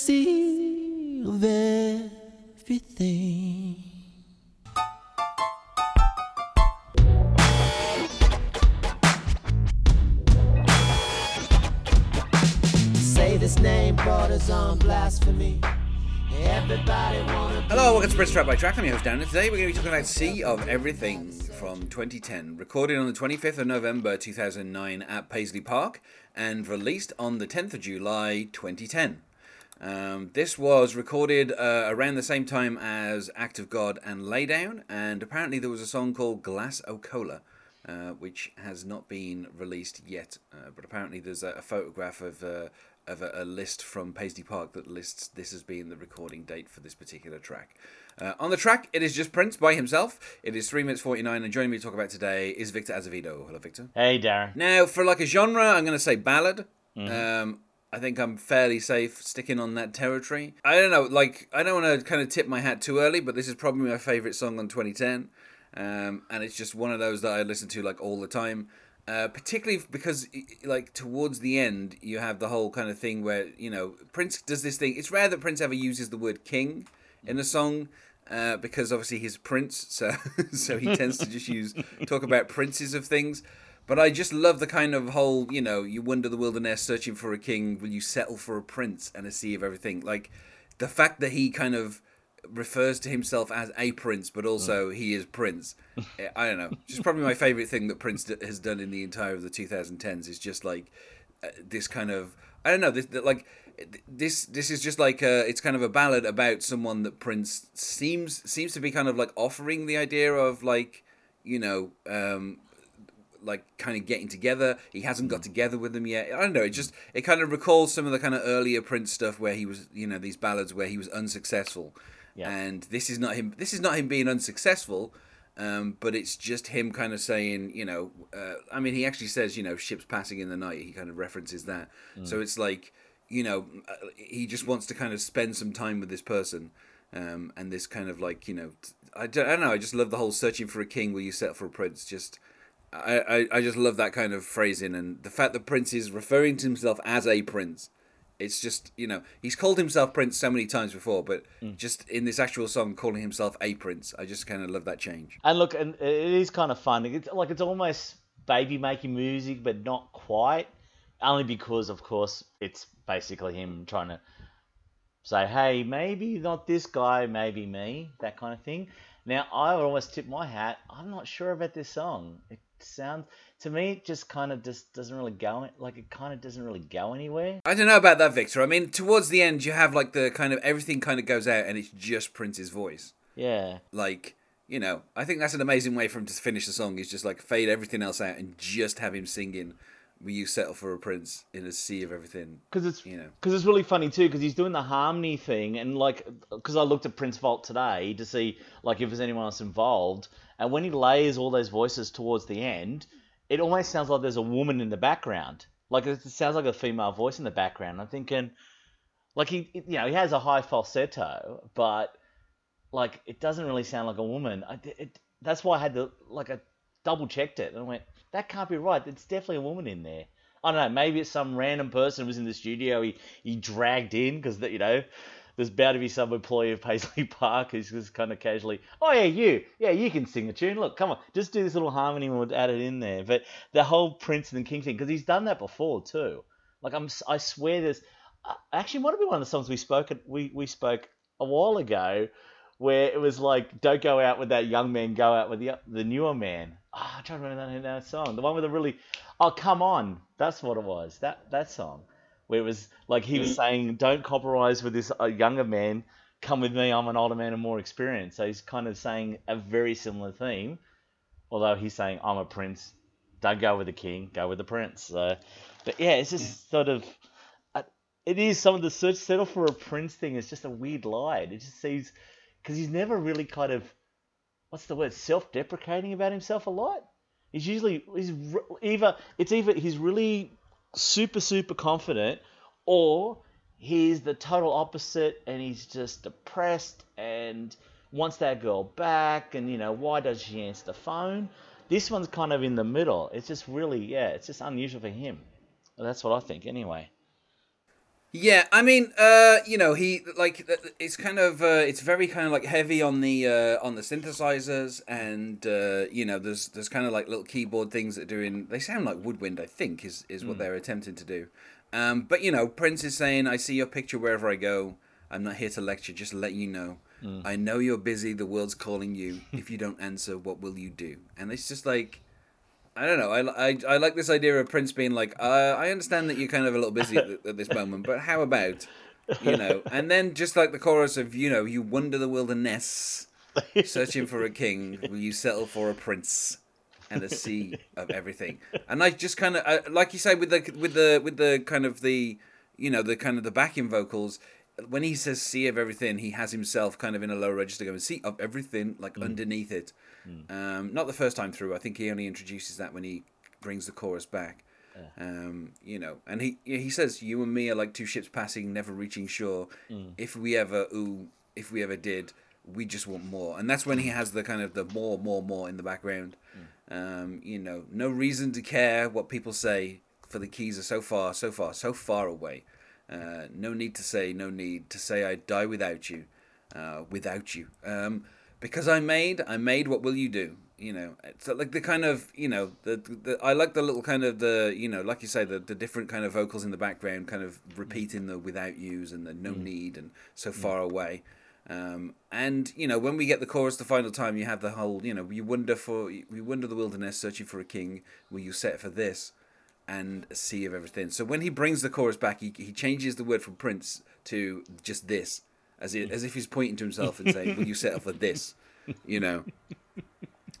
Of everything. Say this name borders on blasphemy. Hello, welcome to Prince Track by Track. I'm your host, Dan, and today we're going to be talking about Sea of Everything from 2010, recorded on the 25th of November 2009 at Paisley Park and released on the 10th of July 2010. Um, this was recorded uh, around the same time as Act of God and Laydown, and apparently there was a song called Glass O' Cola, uh, which has not been released yet. Uh, but apparently there's a, a photograph of, uh, of a, a list from Paisley Park that lists this as being the recording date for this particular track. Uh, on the track, it is just Prince by himself. It is 3 minutes 49, and joining me to talk about today is Victor Azevedo. Hello, Victor. Hey, Darren. Now, for like a genre, I'm going to say ballad. Um, I think I'm fairly safe sticking on that territory. I don't know, like, I don't want to kind of tip my hat too early, but this is probably my favorite song on 2010. Um, and it's just one of those that I listen to like all the time. Uh, particularly because, like, towards the end, you have the whole kind of thing where, you know, Prince does this thing. It's rare that Prince ever uses the word king in a song. Uh, because obviously he's prince, so so he tends to just use talk about princes of things. But I just love the kind of whole, you know, you wander the wilderness searching for a king, will you settle for a prince and a sea of everything? Like the fact that he kind of refers to himself as a prince, but also he is prince. Eh, I don't know. Just probably my favorite thing that Prince d- has done in the entire of the 2010s is just like uh, this kind of I don't know this like this this is just like a, it's kind of a ballad about someone that Prince seems seems to be kind of like offering the idea of like you know um like kind of getting together. He hasn't got together with them yet. I don't know. It just it kind of recalls some of the kind of earlier Prince stuff where he was, you know, these ballads where he was unsuccessful. Yeah. And this is not him. This is not him being unsuccessful. Um, but it's just him kind of saying, you know, uh, I mean, he actually says, you know, ships passing in the night. He kind of references that. So it's like, you know, uh, he just wants to kind of spend some time with this person. Um, and this kind of like, you know, I don't, I don't know. I just love the whole searching for a king will you settle for a prince. Just, I, I, I just love that kind of phrasing and the fact that Prince is referring to himself as a prince. It's just you know he's called himself Prince so many times before, but mm. just in this actual song calling himself a prince, I just kind of love that change. And look, and it is kind of fun. It's like it's almost baby making music, but not quite. Only because, of course, it's basically him trying to say, "Hey, maybe not this guy, maybe me," that kind of thing. Now, I would almost tip my hat. I'm not sure about this song. It sounds to me, it just kind of just doesn't really go. Like it kind of doesn't really go anywhere. I don't know about that, Victor. I mean, towards the end, you have like the kind of everything kind of goes out, and it's just Prince's voice. Yeah. Like you know, I think that's an amazing way for him to finish the song. Is just like fade everything else out and just have him singing. Will you settle for a prince in a sea of everything? because it's You know. because it's really funny too because he's doing the harmony thing and like because I looked at Prince Vault today to see like if there's anyone else involved and when he layers all those voices towards the end it almost sounds like there's a woman in the background like it sounds like a female voice in the background I'm thinking like he you know he has a high falsetto but like it doesn't really sound like a woman I, it, that's why I had to like I double checked it and I went that can't be right it's definitely a woman in there I don't know. Maybe it's some random person who was in the studio. He he dragged in because you know there's bound to be some employee of Paisley Park who's just kind of casually, oh yeah, you, yeah, you can sing a tune. Look, come on, just do this little harmony and we'll add it in there. But the whole Prince and the King thing, because he's done that before too. Like I'm, I swear there's uh, actually might have been one of the songs we spoke we we spoke a while ago, where it was like, don't go out with that young man, go out with the the newer man. Ah, I'm trying to remember that, that song. The one with the really, oh come on, that's what it was. That that song, where it was like he was saying, don't compromise with this uh, younger man. Come with me. I'm an older man and more experienced. So he's kind of saying a very similar theme, although he's saying I'm a prince. Don't go with the king. Go with the prince. So, but yeah, it's just sort of. uh, It is some of the search settle for a prince thing is just a weird lie. It just seems because he's never really kind of what's the word self-deprecating about himself a lot. He's usually he's either it's either he's really super super confident or he's the total opposite and he's just depressed and wants that girl back and you know why does she answer the phone? This one's kind of in the middle. It's just really yeah it's just unusual for him. That's what i think anyway Yeah, I mean, uh, you know, he like it's kind of uh, it's very kind of like heavy on the uh, on the synthesizers, and uh, you know, there's there's kind of like little keyboard things that are doing. They sound like woodwind, I think, is is what they're attempting to do. Um, but you know, Prince is saying, "I see your picture wherever I go. I'm not here to lecture, just let you know. I know you're busy. The world's calling you. If you don't answer, what will you do?" And it's just like. I don't know. I, I, I like this idea of Prince being like, uh, I understand that you're kind of a little busy at, at this moment, but how about, you know? And then just like the chorus of, you know, you wander the wilderness, searching for a king. Will you settle for a prince and a sea of everything? And I just kind of, like you say, with the with the with the kind of the, you know, the kind of the backing vocals. When he says "sea of everything," he has himself kind of in a low register going "sea of everything," like underneath it. Um, not the first time through. I think he only introduces that when he brings the chorus back. Um, you know, and he he says, "You and me are like two ships passing, never reaching shore. If we ever, ooh, if we ever did, we just want more." And that's when he has the kind of the more, more, more in the background. Um, you know, no reason to care what people say, for the keys are so far, so far, so far away. Uh, no need to say, no need to say, I die without you, uh, without you. Um, because I made, I made. What will you do? You know, it's like the kind of, you know, the, the I like the little kind of the, you know, like you say, the, the different kind of vocals in the background, kind of repeating the without yous and the no need and so far away. Um, and you know, when we get the chorus the final time, you have the whole, you know, you wonder for, you wonder the wilderness, searching for a king. Will you set for this? And a sea of everything. So when he brings the chorus back, he, he changes the word from Prince to just this, as it, as if he's pointing to himself and saying, "Will you settle for this?" You know,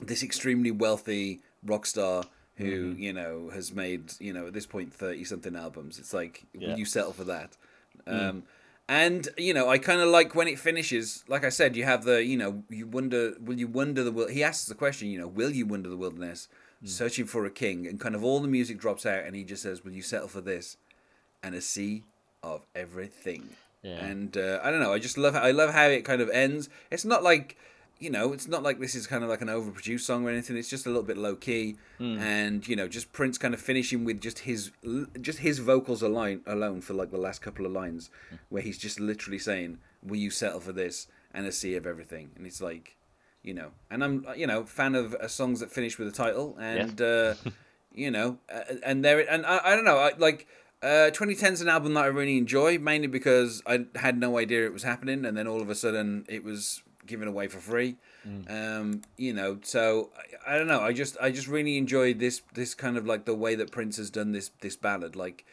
this extremely wealthy rock star who you know has made you know at this point thirty something albums. It's like, Yeah. will you settle for that? Um, and you know, I kind of like when it finishes. Like I said, you have the you know, you wonder, will you wonder the wil- He asks the question, you know, will you wonder the wilderness, Hmm. searching for a king, and kind of all the music drops out, and he just says, "Will you settle for this?" and a sea of everything. Yeah. And uh, I don't know. I just love. I love how it kind of ends. It's not like, you know, it's not like this is kind of like an overproduced song or anything. It's just a little bit low key, hmm. and you know, just Prince kind of finishing with just his, just his vocals alone, alone for like the last couple of lines, hmm. where he's just literally saying, "Will you settle for this?" and a sea of everything, and it's like, you know, and I'm you know fan of uh, songs that finish with a title, and uh, you know, uh, and there and I, I don't know, I like. Uh, 2010 is an album that I really enjoy, mainly because I had no idea it was happening, and then all of a sudden it was given away for free. Um, you know, so I, I don't know. I just I just really enjoy this this kind of like the way that Prince has done this this ballad. Like,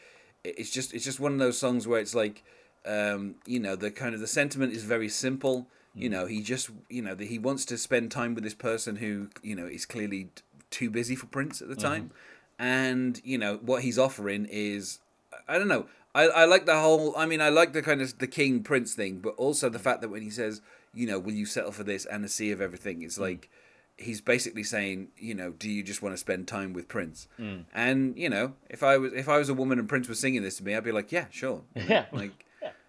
it- it's just it's just one of those songs where it's like, um, you know, the kind of the sentiment is very simple. You know, he just you know that he wants to spend time with this person who you know is clearly too busy for Prince at the mm-hmm. time, and you know what he's offering is I don't know. I, I like the whole. I mean, I like the kind of the king prince thing, but also the mm. fact that when he says, you know, will you settle for this and a sea of everything, it's mm. like he's basically saying, you know, do you just want to spend time with Prince? Mm. And you know, if I was if I was a woman and Prince was singing this to me, I'd be like, yeah, sure, Yeah. like.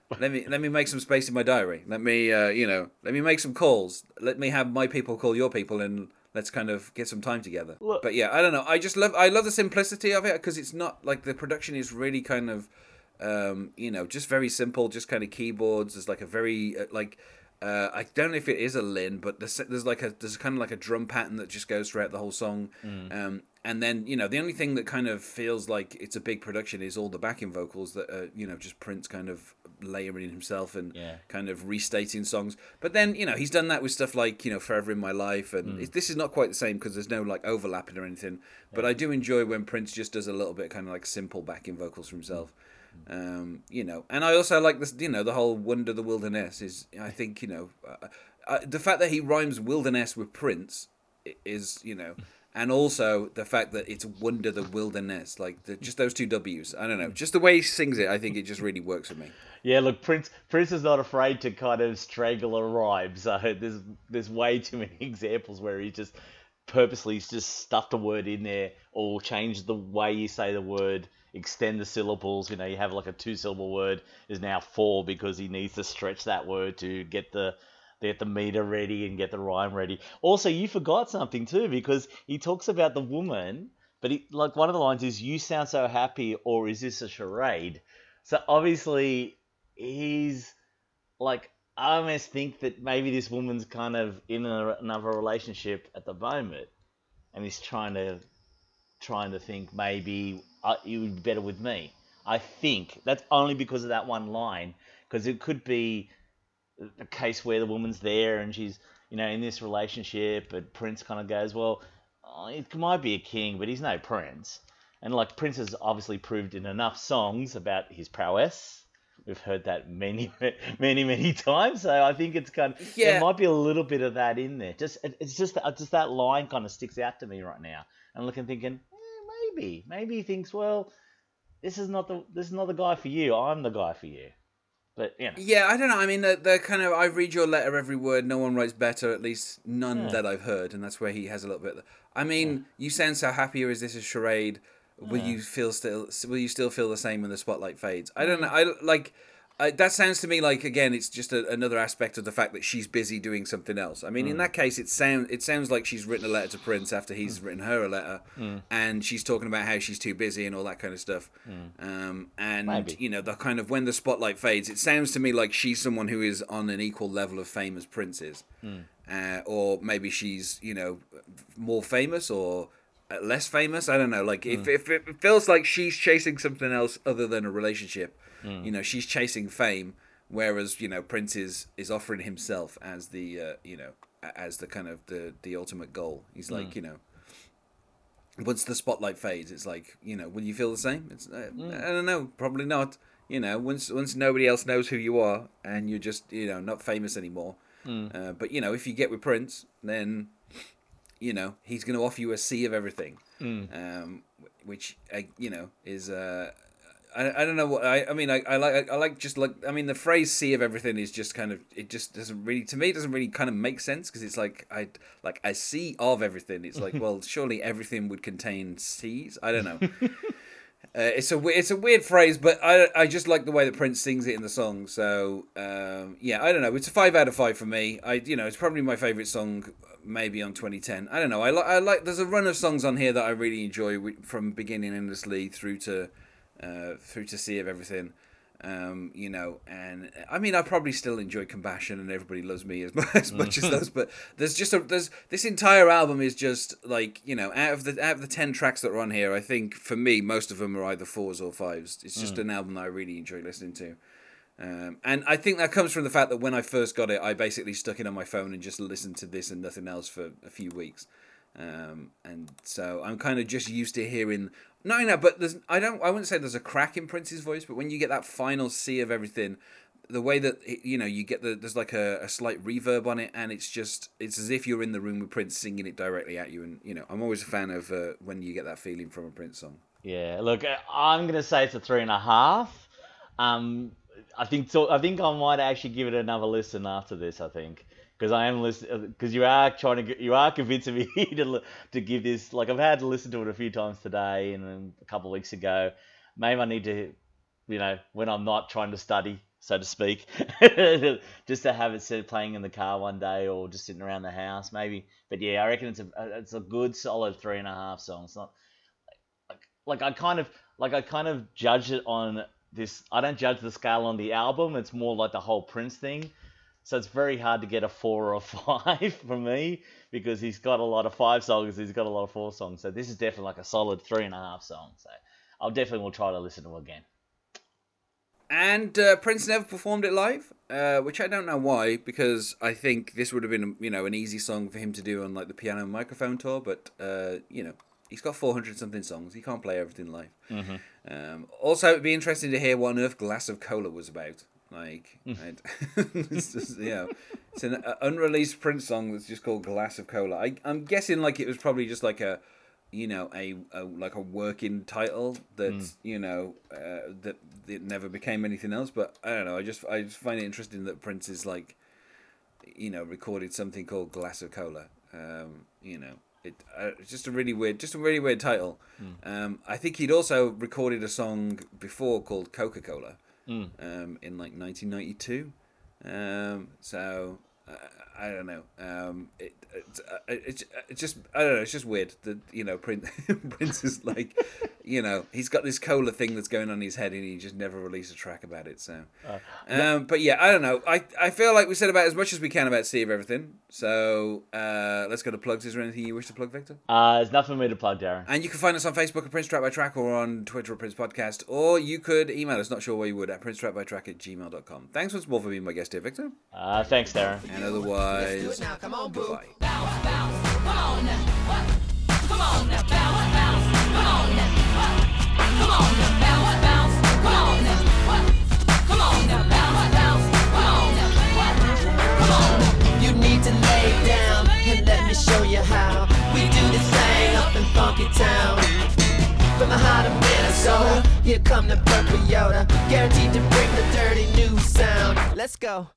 Let me let me make some space in my diary. Let me uh, you know let me make some calls. Let me have my people call your people, and let's kind of get some time together. Look- but yeah, I don't know. I just love I love the simplicity of it because it's not like the production is really kind of um, you know just very simple, just kind of keyboards. There's like a very uh, like uh, I don't know if it is a Linn, but there's, there's like a there's kind of like a drum pattern that just goes throughout the whole song. Um, and then you know the only thing that kind of feels like it's a big production is all the backing vocals that are you know just Prince kind of layering himself and Yeah. kind of restating songs. But then you know he's done that with stuff like you know Forever in My Life, and it, this is not quite the same because there's no like overlapping or anything. But I do enjoy when Prince just does a little bit kind of like simple backing vocals for himself. Um, you know, and I also like this. You know, the whole "Wonder the Wilderness" is. I think you know, uh, uh, the fact that he rhymes "wilderness" with Prince is you know. And also the fact that it's "Wonder the Wilderness," like the, just those two W's. I don't know, just the way he sings it. I think it just really works for me. Yeah, look, Prince Prince is not afraid to kind of strangle a rhyme. So there's there's way too many examples where he just purposely just stuffed a word in there or changed the way you say the word, extend the syllables. You know, you have like a two syllable word is now four because he needs to stretch that word to get the get the meter ready and get the rhyme ready. Also, you forgot something too because he talks about the woman, but he, like one of the lines is "You sound so happy," or "Is this a charade?" So obviously, he's like, I almost think that maybe this woman's kind of in a, another relationship at the moment, and he's trying to trying to think maybe uh, you would be better with me. I think that's only because of that one line, because it could be a case where the woman's there and she's you know in this relationship, but Prince kind of goes, well, oh, it might be a king, but he's no prince. And like Prince has obviously proved in enough songs about his prowess. We've heard that many, many, many times. So I think it's kind of Yeah. there might be a little bit of that in there. Just it's just that just that line kind of sticks out to me right now. I'm looking thinking eh, maybe maybe he thinks well this is not the this is not the guy for you. I'm the guy for you. But you know Yeah, I don't know. I mean, the, the kind of I read your letter every word. No one writes better, at least none Yeah. that I've heard, and that's where he has a little bit. I mean, you sense how happy, or is this a charade? Will you feel still? Will you still feel the same when the spotlight fades? I don't know. I like. I, that sounds to me like again, it's just a, another aspect of the fact that she's busy doing something else. I mean, in that case, it sound it sounds like she's written a letter to Prince after he's written her a letter, and she's talking about how she's too busy and all that kind of stuff. Um, and Maybe. you know, the kind of when the spotlight fades, it sounds to me like she's someone who is on an equal level of fame as Prince is, uh, or maybe she's you know more famous or uh, less famous. I don't know. Like if, if it feels like she's chasing something else other than a relationship, you know, she's chasing fame, whereas you know Prince is is offering himself as the uh, you know as the kind of the the ultimate goal. He's like you know. Once the spotlight fades, it's like you know. Will you feel the same? It's uh, I don't know. Probably not. You know, once once nobody else knows who you are and you're just you know not famous anymore. Uh, but you know, if you get with Prince, then you know he's going to offer you a sea of everything, um, which uh, you know is uh, I, I don't know what I I mean I, I like I like just like I mean the phrase sea of everything is just kind of it just doesn't really to me it doesn't really kind of make sense because it's like I like a sea of everything it's like well surely everything would contain seas I don't know. Uh, it's a it's a weird phrase, but I, I just like the way that Prince sings it in the song. So um, yeah, I don't know. It's a five out of five for me. I you know it's probably my favorite song, maybe on 2010. I don't know. I like I like. There's a run of songs on here that I really enjoy from beginning endlessly through to uh, through to Sea of Everything. Um, you know, and I mean, I probably still enjoy Compassion and Everybody Loves Me as much, as much as those, but there's just a there's this entire album is just like you know out of the out of the ten tracks that are on here, I think for me most of them are either fours or fives. It's just an album that I really enjoy listening to. Um, and I think that comes from the fact that when I first got it, I basically stuck it on my phone and just listened to this and nothing else for a few weeks. Um, and so I'm kind of just used to hearing, no, no, but there's, I don't, I wouldn't say there's a crack in Prince's voice, but when you get that final sea of everything, the way that you know you get the there's like a, a slight reverb on it, and it's just it's as if you're in the room with Prince singing it directly at you. And you know, I'm always a fan of uh, when you get that feeling from a Prince song. Yeah, look, uh, I'm gonna say it's a three and a half. Um, I think so. I think I might actually give it another listen after this. I think because I am listening because uh, you are trying to you are convincing me to to give this. Like I've had to listen to it a few times today and a couple of weeks ago. Maybe I need to, you know, when I'm not trying to study, so to speak, just to have it set playing in the car one day or just sitting around the house, maybe. But yeah, I reckon it's a it's a good solid three and a half song. It's not like I kind of like I kind of judge it on this. I don't judge the scale on the album. It's more like the whole Prince thing. So it's very hard to get a four or a five for me because he's got a lot of five songs. He's got a lot of four songs. So this is definitely like a solid three and a half song. So I'll definitely will try to listen to again. And uh, Prince never performed it live, uh, which I don't know why, because I think this would have been, you know, an easy song for him to do on like the piano and microphone tour. But uh, you know, he's got four hundred something songs. He can't play everything live. Um, also, it'd be interesting to hear what on earth "Glass of Cola" was about. Like, I'd- it's just, you know, it's an uh, unreleased Prince song that's just called "Glass of Cola." I, I'm guessing like it was probably just like a you know a, a like a working title that you know uh, that it never became anything else but i don't know i just i just find it interesting that prince is like you know recorded something called glass of cola um you know it uh, it's just a really weird just a really weird title. Um i think he'd also recorded a song before called coca-cola um in like 1992 um so uh, I don't know. Um, it, it's, uh, it's it's just I don't know. It's just weird that you know Prince Prince is like you know, he's got this cola thing that's going on in his head, and he just never released a track about it. So, Uh, um, but yeah, I don't know. I I feel like we said about as much as we can about of Everything. So uh, let's go to plugs. Is there anything you wish to plug, Victor? Uh, there's nothing for me to plug, Darren. And you can find us on Facebook at Prince Track by Track or on Twitter at Prince Podcast, or you could email us, not sure where you would, at Prince Track by Track at gmail.com. Thanks once more for being my guest here, Victor. Uh, thanks, Darren. And Do otherwise, it now, come on, boo. goodbye. You need to lay down and let me show you how we do this thing up in Funky Town. From the heart of Minnesota, here come the Purple Yoda, guaranteed to bring the dirty new sound. Let's go.